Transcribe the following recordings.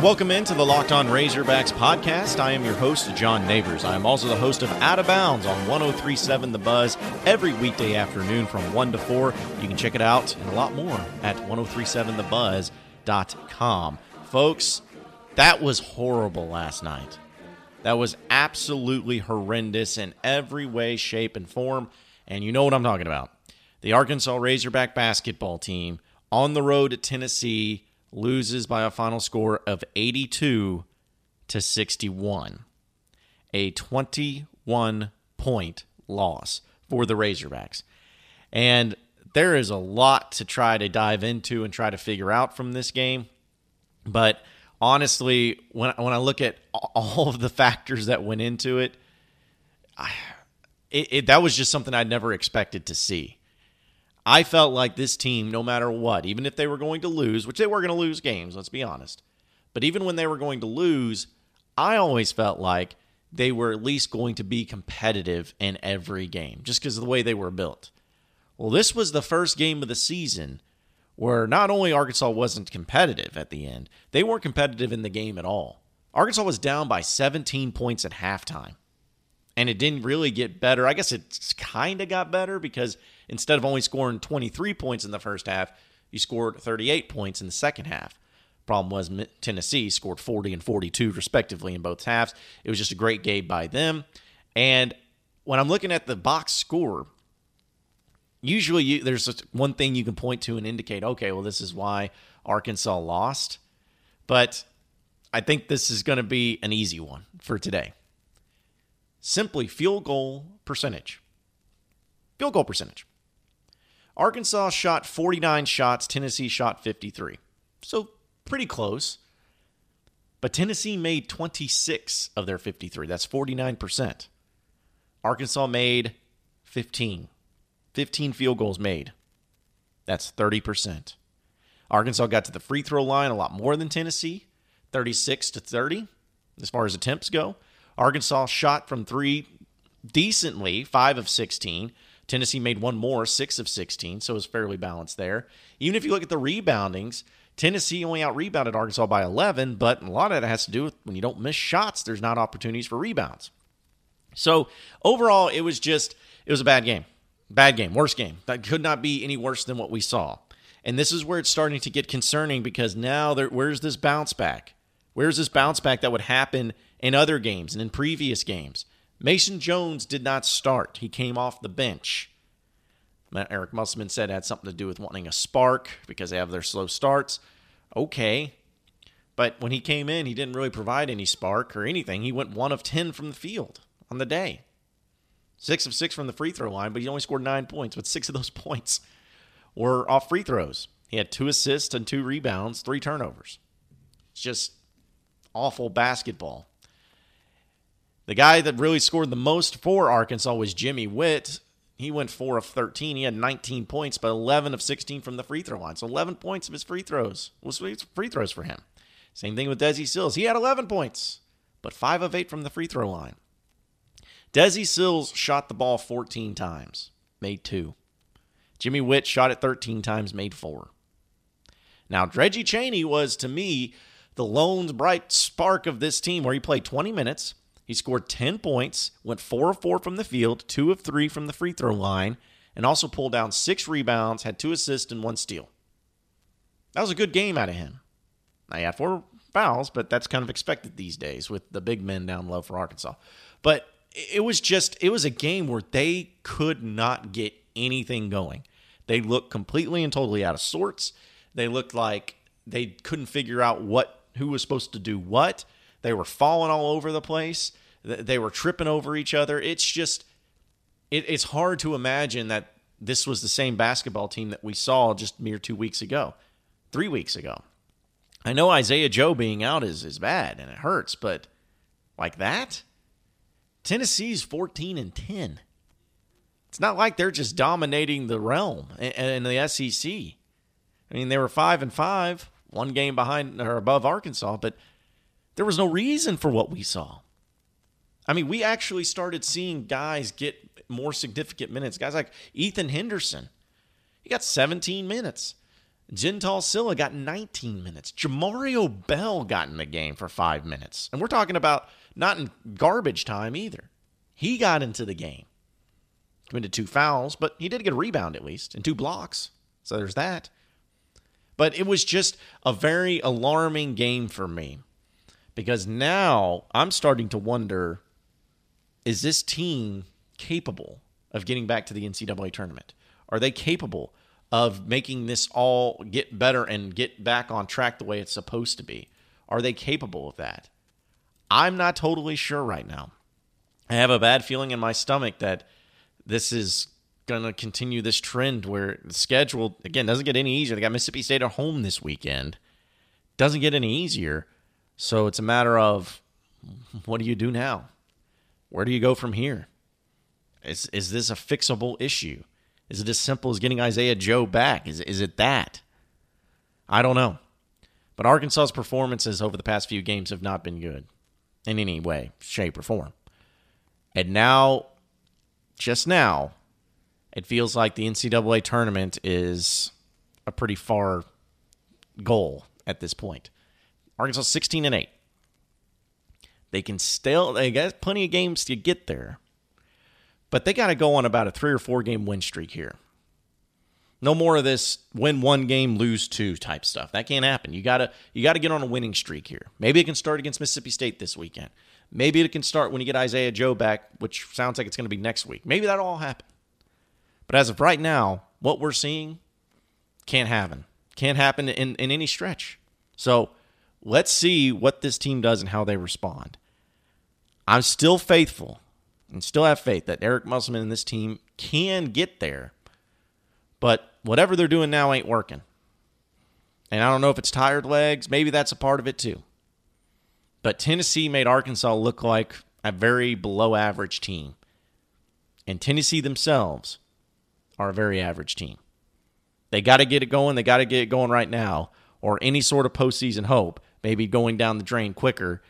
And welcome into the Locked On Razorbacks podcast. I am your host, John Neighbors. I am also the host of Out of Bounds on 1037 The Buzz every weekday afternoon from 1 to 4. You can check it out and a lot more at 1037thebuzz.com. Folks, that was horrible last night. That was absolutely horrendous in every way, shape, and form. And you know what I'm talking about. The Arkansas Razorback basketball team on the road at Tennessee loses by a final score of 82 to 61. A 21 point loss for the Razorbacks. And there is a lot to try to dive into and try to figure out from this game. But honestly, when, when I look at all of the factors that went into it, I, it, it that was just something I'd never expected to see. I felt like this team, no matter what, even if they were going to lose, which they were going to lose games, let's be honest, but even when they were going to lose, I always felt like they were at least going to be competitive in every game just because of the way they were built. Well, this was the first game of the season where not only Arkansas wasn't competitive at the end, they weren't competitive in the game at all. Arkansas was down by 17 points at halftime. And it didn't really get better. I guess it kind of got better because instead of only scoring 23 points in the first half, you scored 38 points in the second half. Problem was Tennessee scored 40 and 42 respectively in both halves. It was just a great game by them. And when I'm looking at the box score, usually you, there's one thing you can point to and indicate, okay, well, this is why Arkansas lost. But I think this is going to be an easy one for today. Simply field goal percentage. Field goal percentage. Arkansas shot 49 shots, Tennessee shot 53. So pretty close. But Tennessee made 26 of their 53. That's 49%. Arkansas made 15. 15 field goals made. That's 30%. Arkansas got to the free throw line a lot more than Tennessee, 36 to 30 as far as attempts go. Arkansas shot from 3 decently, 5 of 16. Tennessee made one more, six of 16, so it was fairly balanced there. Even if you look at the reboundings, Tennessee only out rebounded Arkansas by 11, but a lot of that has to do with when you don't miss shots, there's not opportunities for rebounds. So overall, it was just, it was a bad game. Bad game, worst game. That could not be any worse than what we saw. And this is where it's starting to get concerning because now there, where's this bounce back? Where's this bounce back that would happen in other games and in previous games? Mason Jones did not start. He came off the bench. Eric Musselman said it had something to do with wanting a spark because they have their slow starts. Okay. But when he came in, he didn't really provide any spark or anything. He went one of 10 from the field on the day. Six of six from the free throw line, but he only scored nine points, but six of those points were off free throws. He had two assists and two rebounds, three turnovers. It's just awful basketball. The guy that really scored the most for Arkansas was Jimmy Whitt. He went 4 of 13. He had 19 points, but 11 of 16 from the free throw line. So 11 points of his free throws was free throws for him. Same thing with Desi Sills. He had 11 points, but 5 of 8 from the free throw line. Desi Sills shot the ball 14 times, made 2. Jimmy Whitt shot it 13 times, made 4. Now, Reggie Chaney was, to me, the lone bright spark of this team where he played 20 minutes, he scored 10 points, went 4 of 4 from the field, 2 of 3 from the free throw line, and also pulled down 6 rebounds, had 2 assists, and 1 steal. That was a good game out of him. Now, he had 4 fouls, but that's kind of expected these days with the big men down low for Arkansas. But it was just, it was a game where they could not get anything going. They looked completely and totally out of sorts. They looked like they couldn't figure out what who was supposed to do what. They were falling all over the place. They were tripping over each other. It's just, it, it's hard to imagine that this was the same basketball team that we saw just mere two weeks ago, three weeks ago. I know Isaiah Joe being out is, is bad and it hurts, but like that? Tennessee's 14 and 10. It's not like they're just dominating the realm in the SEC. I mean, they were 5 and 5, one game behind or above Arkansas, but there was no reason for what we saw. I mean, we actually started seeing guys get more significant minutes. Guys like Ethan Henderson, he got 17 minutes. Jeantal Cylla got 19 minutes. Jamario Bell got in the game for five minutes. And we're talking about not in garbage time either. He got into the game. Committed two fouls, but he did get a rebound at least and two blocks. So there's that. But it was just a very alarming game for me because now I'm starting to wonder is this team capable of getting back to the NCAA tournament? Are they capable of making this all get better and get back on track the way it's supposed to be? Are they capable of that? I'm not totally sure right now. I have a bad feeling in my stomach that this is going to continue this trend where the schedule, again, doesn't get any easier. They got Mississippi State at home this weekend. Doesn't get any easier. So it's a matter of what do you do now? Where do you go from here? Is, is this a fixable issue? Is it as simple as getting Isaiah Joe back? Is, is it that? I don't know. But Arkansas's performances over the past few games have not been good in any way, shape, or form. And now, just now, it feels like the NCAA tournament is a pretty far goal at this point. Arkansas 16 and 8. They can still they got plenty of games to get there. But they got to go on about a 3 or 4 game win streak here. No more of this win one game, lose two type stuff. That can't happen. You gotta you gotta get on a winning streak here. Maybe it can start against Mississippi State this weekend. Maybe it can start when you get Isaiah Joe back, which sounds like it's going to be next week. Maybe that'll all happen. But as of right now, what we're seeing can't happen. Can't happen in, in any stretch. So let's see what this team does and how they respond. I'm still faithful and still have faith that Eric Musselman and this team can get there. But whatever they're doing now ain't working. And I don't know if it's tired legs. Maybe that's a part of it too. But Tennessee made Arkansas look like a very below average team. And Tennessee themselves are a very average team. They got to get it going. They got to get it going right now, or any sort of postseason hope may be going down the drain quicker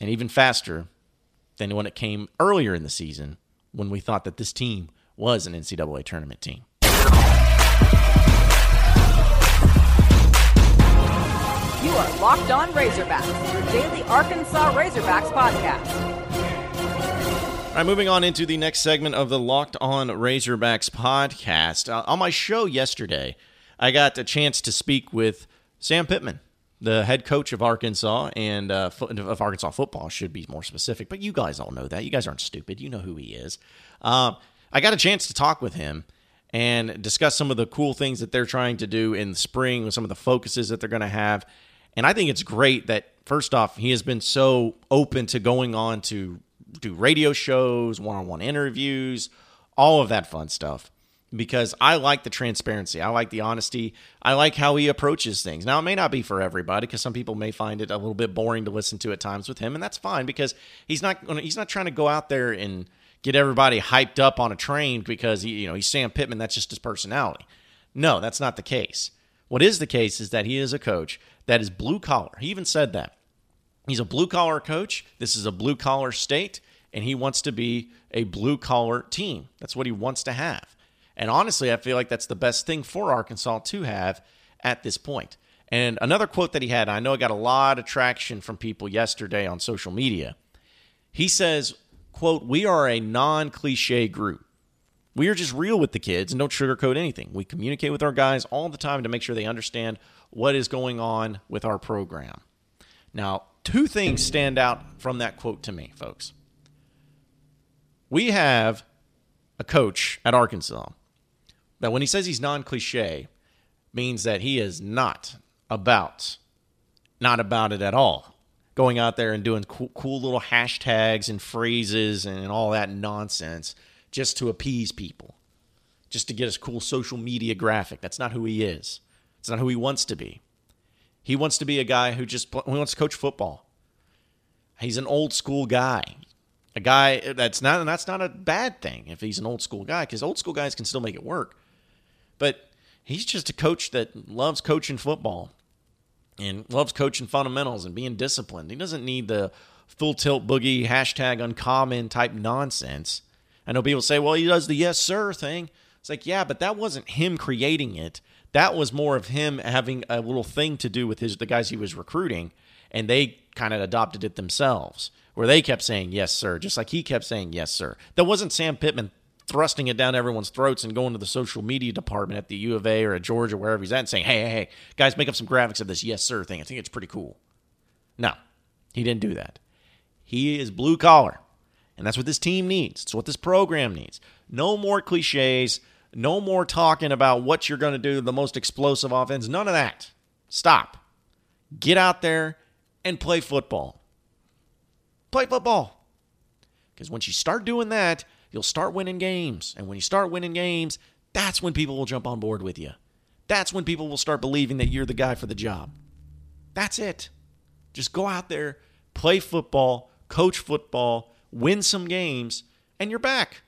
and even faster than when it came earlier in the season when we thought that this team was an NCAA tournament team. You are Locked On Razorbacks, your daily Arkansas Razorbacks podcast. All right, moving on into the next segment of the Locked On Razorbacks podcast. Uh, on my show yesterday, I got a chance to speak with Sam Pittman, the head coach of Arkansas and uh, of Arkansas football, should be more specific. But you guys all know that. You guys aren't stupid. You know who he is. Uh, I got a chance to talk with him and discuss some of the cool things that they're trying to do in the spring, with some of the focuses that they're going to have. And I think it's great that, first off, he has been so open to going on to do radio shows, one on one interviews, all of that fun stuff. Because I like the transparency. I like the honesty. I like how he approaches things. Now, it may not be for everybody because some people may find it a little bit boring to listen to at times with him, and that's fine because he's not he's not trying to go out there and get everybody hyped up on a train because he, you know he's Sam Pittman. That's just his personality. No, that's not the case. What is the case is that he is a coach that is blue collar. He even said that. He's a blue collar coach. This is a blue collar state, and he wants to be a blue collar team. That's what he wants to have. And honestly, I feel like that's the best thing for Arkansas to have at this point. And another quote that he had, I know I got a lot of traction from people yesterday on social media. He says, quote, we are a non-cliche group. We are just real with the kids and don't sugarcoat anything. We communicate with our guys all the time to make sure they understand what is going on with our program. Now, two things stand out from that quote to me, folks. We have a coach at Arkansas that when he says he's non cliche, means that he is not about, not about it at all. Going out there and doing cool, cool little hashtags and phrases and all that nonsense just to appease people, just to get a cool social media graphic. That's not who he is. It's not who he wants to be. He wants to be a guy who just who wants to coach football. He's an old school guy, a guy that's not and that's not a bad thing if he's an old school guy because old school guys can still make it work. But he's just a coach that loves coaching football and loves coaching fundamentals and being disciplined. He doesn't need the full tilt boogie hashtag uncommon type nonsense. I know people say, well, he does the yes sir thing. It's like, yeah, but that wasn't him creating it. That was more of him having a little thing to do with his the guys he was recruiting, and they kind of adopted it themselves, where they kept saying yes sir, just like he kept saying yes sir. That wasn't Sam Pittman thrusting it down everyone's throats and going to the social media department at the U of A or at Georgia, wherever he's at, and saying, hey, hey, hey, guys, make up some graphics of this yes sir thing. I think it's pretty cool. No, he didn't do that. He is blue collar. And that's what this team needs. It's what this program needs. No more cliches. No more talking about what you're going to do, the most explosive offense. None of that. Stop. Get out there and play football. Play football. Because once you start doing that, you'll start winning games. And when you start winning games, that's when people will jump on board with you. That's when people will start believing that you're the guy for the job. That's it. Just go out there, play football, coach football, win some games, and you're back.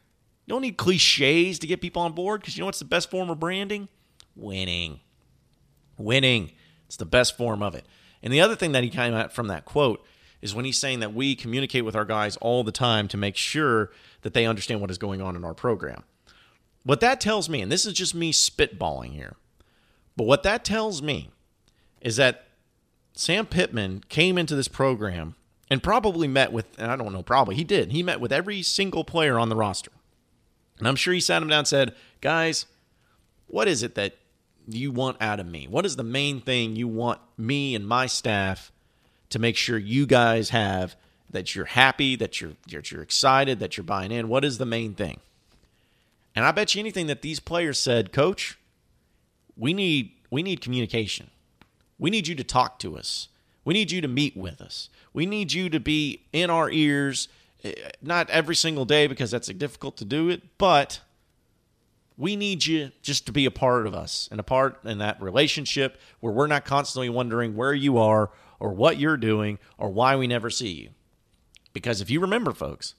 You don't need cliches to get people on board because you know what's the best form of branding? Winning. Winning. It's the best form of it. And the other thing that he came at from that quote is when he's saying that we communicate with our guys all the time to make sure that they understand what is going on in our program. What that tells me, and this is just me spitballing here, but what that tells me is that Sam Pittman came into this program and probably met with, and I don't know, probably he did. He met with every single player on the roster. And I'm sure he sat him down and said, Guys, what is it that you want out of me? What is the main thing you want me and my staff to make sure you guys have that you're happy, that you're, that you're excited, that you're buying in? What is the main thing? And I bet you anything that these players said, Coach, we need we need communication. We need you to talk to us. We need you to meet with us. We need you to be in our ears, eh, not every single day because that's difficult to do it, but we need you just to be a part of us and a part in that relationship where we're not constantly wondering where you are or what you're doing or why we never see you. Because if you remember, folks,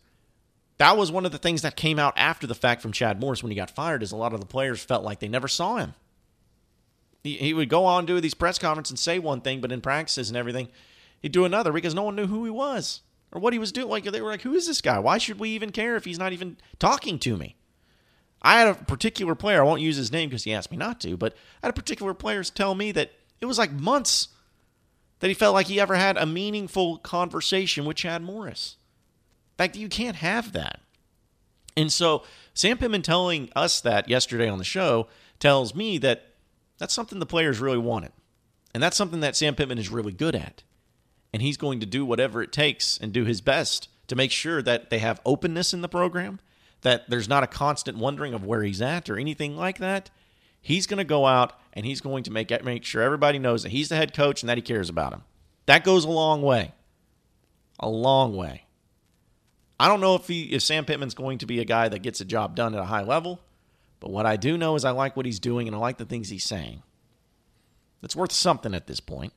that was one of the things that came out after the fact from Chad Morris when he got fired is a lot of the players felt like they never saw him. He, he would go on do these press conferences and say one thing, but in practices and everything, he'd do another because no one knew who he was or what he was doing. Like they were like, "Who is this guy? Why should we even care if he's not even talking to me?" I had a particular player. I won't use his name because he asked me not to, but I had a particular player tell me that it was like months that he felt like he ever had a meaningful conversation with Chad Morris. In fact, you can't have that. And so Sam Pittman telling us that yesterday on the show tells me that that's something the players really wanted. And that's something that Sam Pittman is really good at. And he's going to do whatever it takes and do his best to make sure that they have openness in the program, that there's not a constant wondering of where he's at or anything like that. He's going to go out and he's going to make make sure everybody knows that he's the head coach and that he cares about him. That goes a long way. A long way. I don't know if he if Sam Pittman's going to be a guy that gets a job done at a high level. But what I do know is I like what he's doing and I like the things he's saying. It's worth something at this point.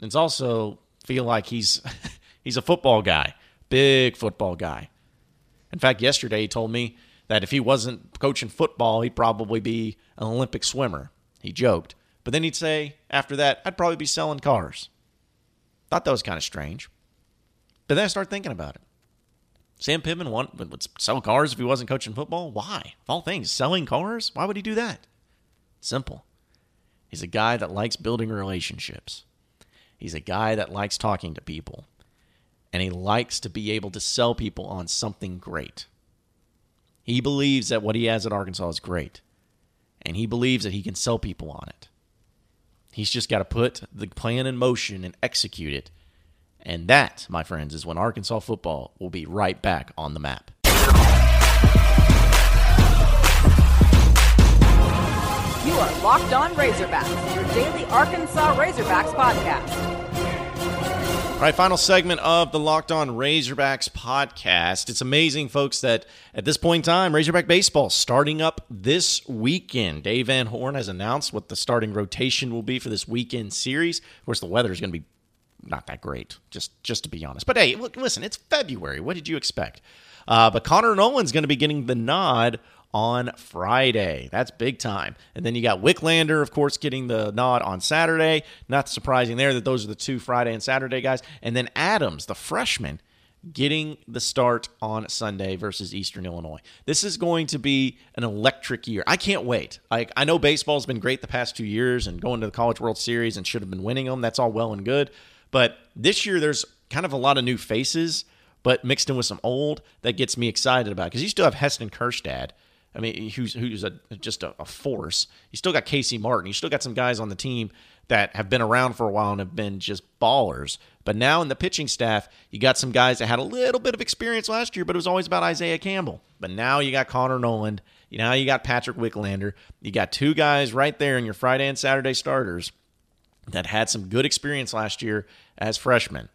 It's also feel like he's he's a football guy, big football guy. In fact, yesterday he told me that if he wasn't coaching football, he'd probably be an Olympic swimmer. He joked. But then he'd say, after that, I'd probably be selling cars. Thought that was kind of strange. But then I started thinking about it. Sam Pittman want, would sell cars if he wasn't coaching football? Why? Of all things, selling cars? Why would he do that? Simple. He's a guy that likes building relationships. He's a guy that likes talking to people. And he likes to be able to sell people on something great. He believes that what he has at Arkansas is great. And he believes that he can sell people on it. He's just got to put the plan in motion and execute it and that, my friends, is when Arkansas football will be right back on the map. You are Locked On Razorbacks, your daily Arkansas Razorbacks podcast. All right, final segment of the Locked On Razorbacks podcast. It's amazing, folks, that at this point in time, Razorback baseball starting up this weekend. Dave Van Horn has announced what the starting rotation will be for this weekend series. Of course, the weather is going to be not that great, just just to be honest. But hey, look, listen, it's February. What did you expect? Uh, but Connor Noland's going to be getting the nod on Friday. That's big time. And then you got Wicklander, of course, getting the nod on Saturday. Not surprising there that those are the two Friday and Saturday guys. And then Adams, the freshman, getting the start on Sunday versus Eastern Illinois. This is going to be an electric year. I can't wait. I, I know baseball's been great the past two years and going to the College World Series and should have been winning them. That's all well and good. But this year, there's kind of a lot of new faces, but mixed in with some old that gets me excited about because you still have Heston Kjerstad. I mean, who's who's a, just a, a force. You still got Casey Martin. You still got some guys on the team that have been around for a while and have been just ballers. But now in the pitching staff, you got some guys that had a little bit of experience last year, but it was always about Isaiah Campbell. But now you got Connor Noland. You now you got Patrick Wicklander. You got two guys right there in your Friday and Saturday starters that had some good experience last year as freshmen.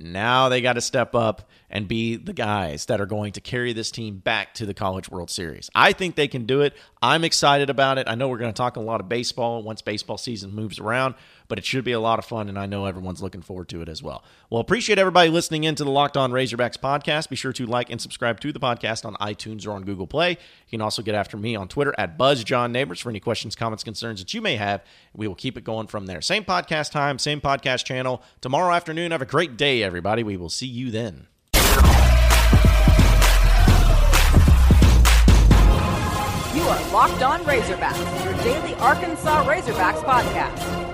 Now they got to step up and be the guys that are going to carry this team back to the College World Series. I think they can do it. I'm excited about it. I know we're going to talk a lot of baseball once baseball season moves around, but it should be a lot of fun, and I know everyone's looking forward to it as well. Well, appreciate everybody listening in to the Locked On Razorbacks podcast. Be sure to like and subscribe to the podcast on iTunes or on Google Play. You can also get after me on Twitter at BuzzJohnNeighbors for any questions, comments, concerns that you may have. We will keep it going from there. Same podcast time, same podcast channel. Tomorrow afternoon, have a great day, everybody. We will see you then. You are Locked On Razorbacks, your daily Arkansas Razorbacks podcast.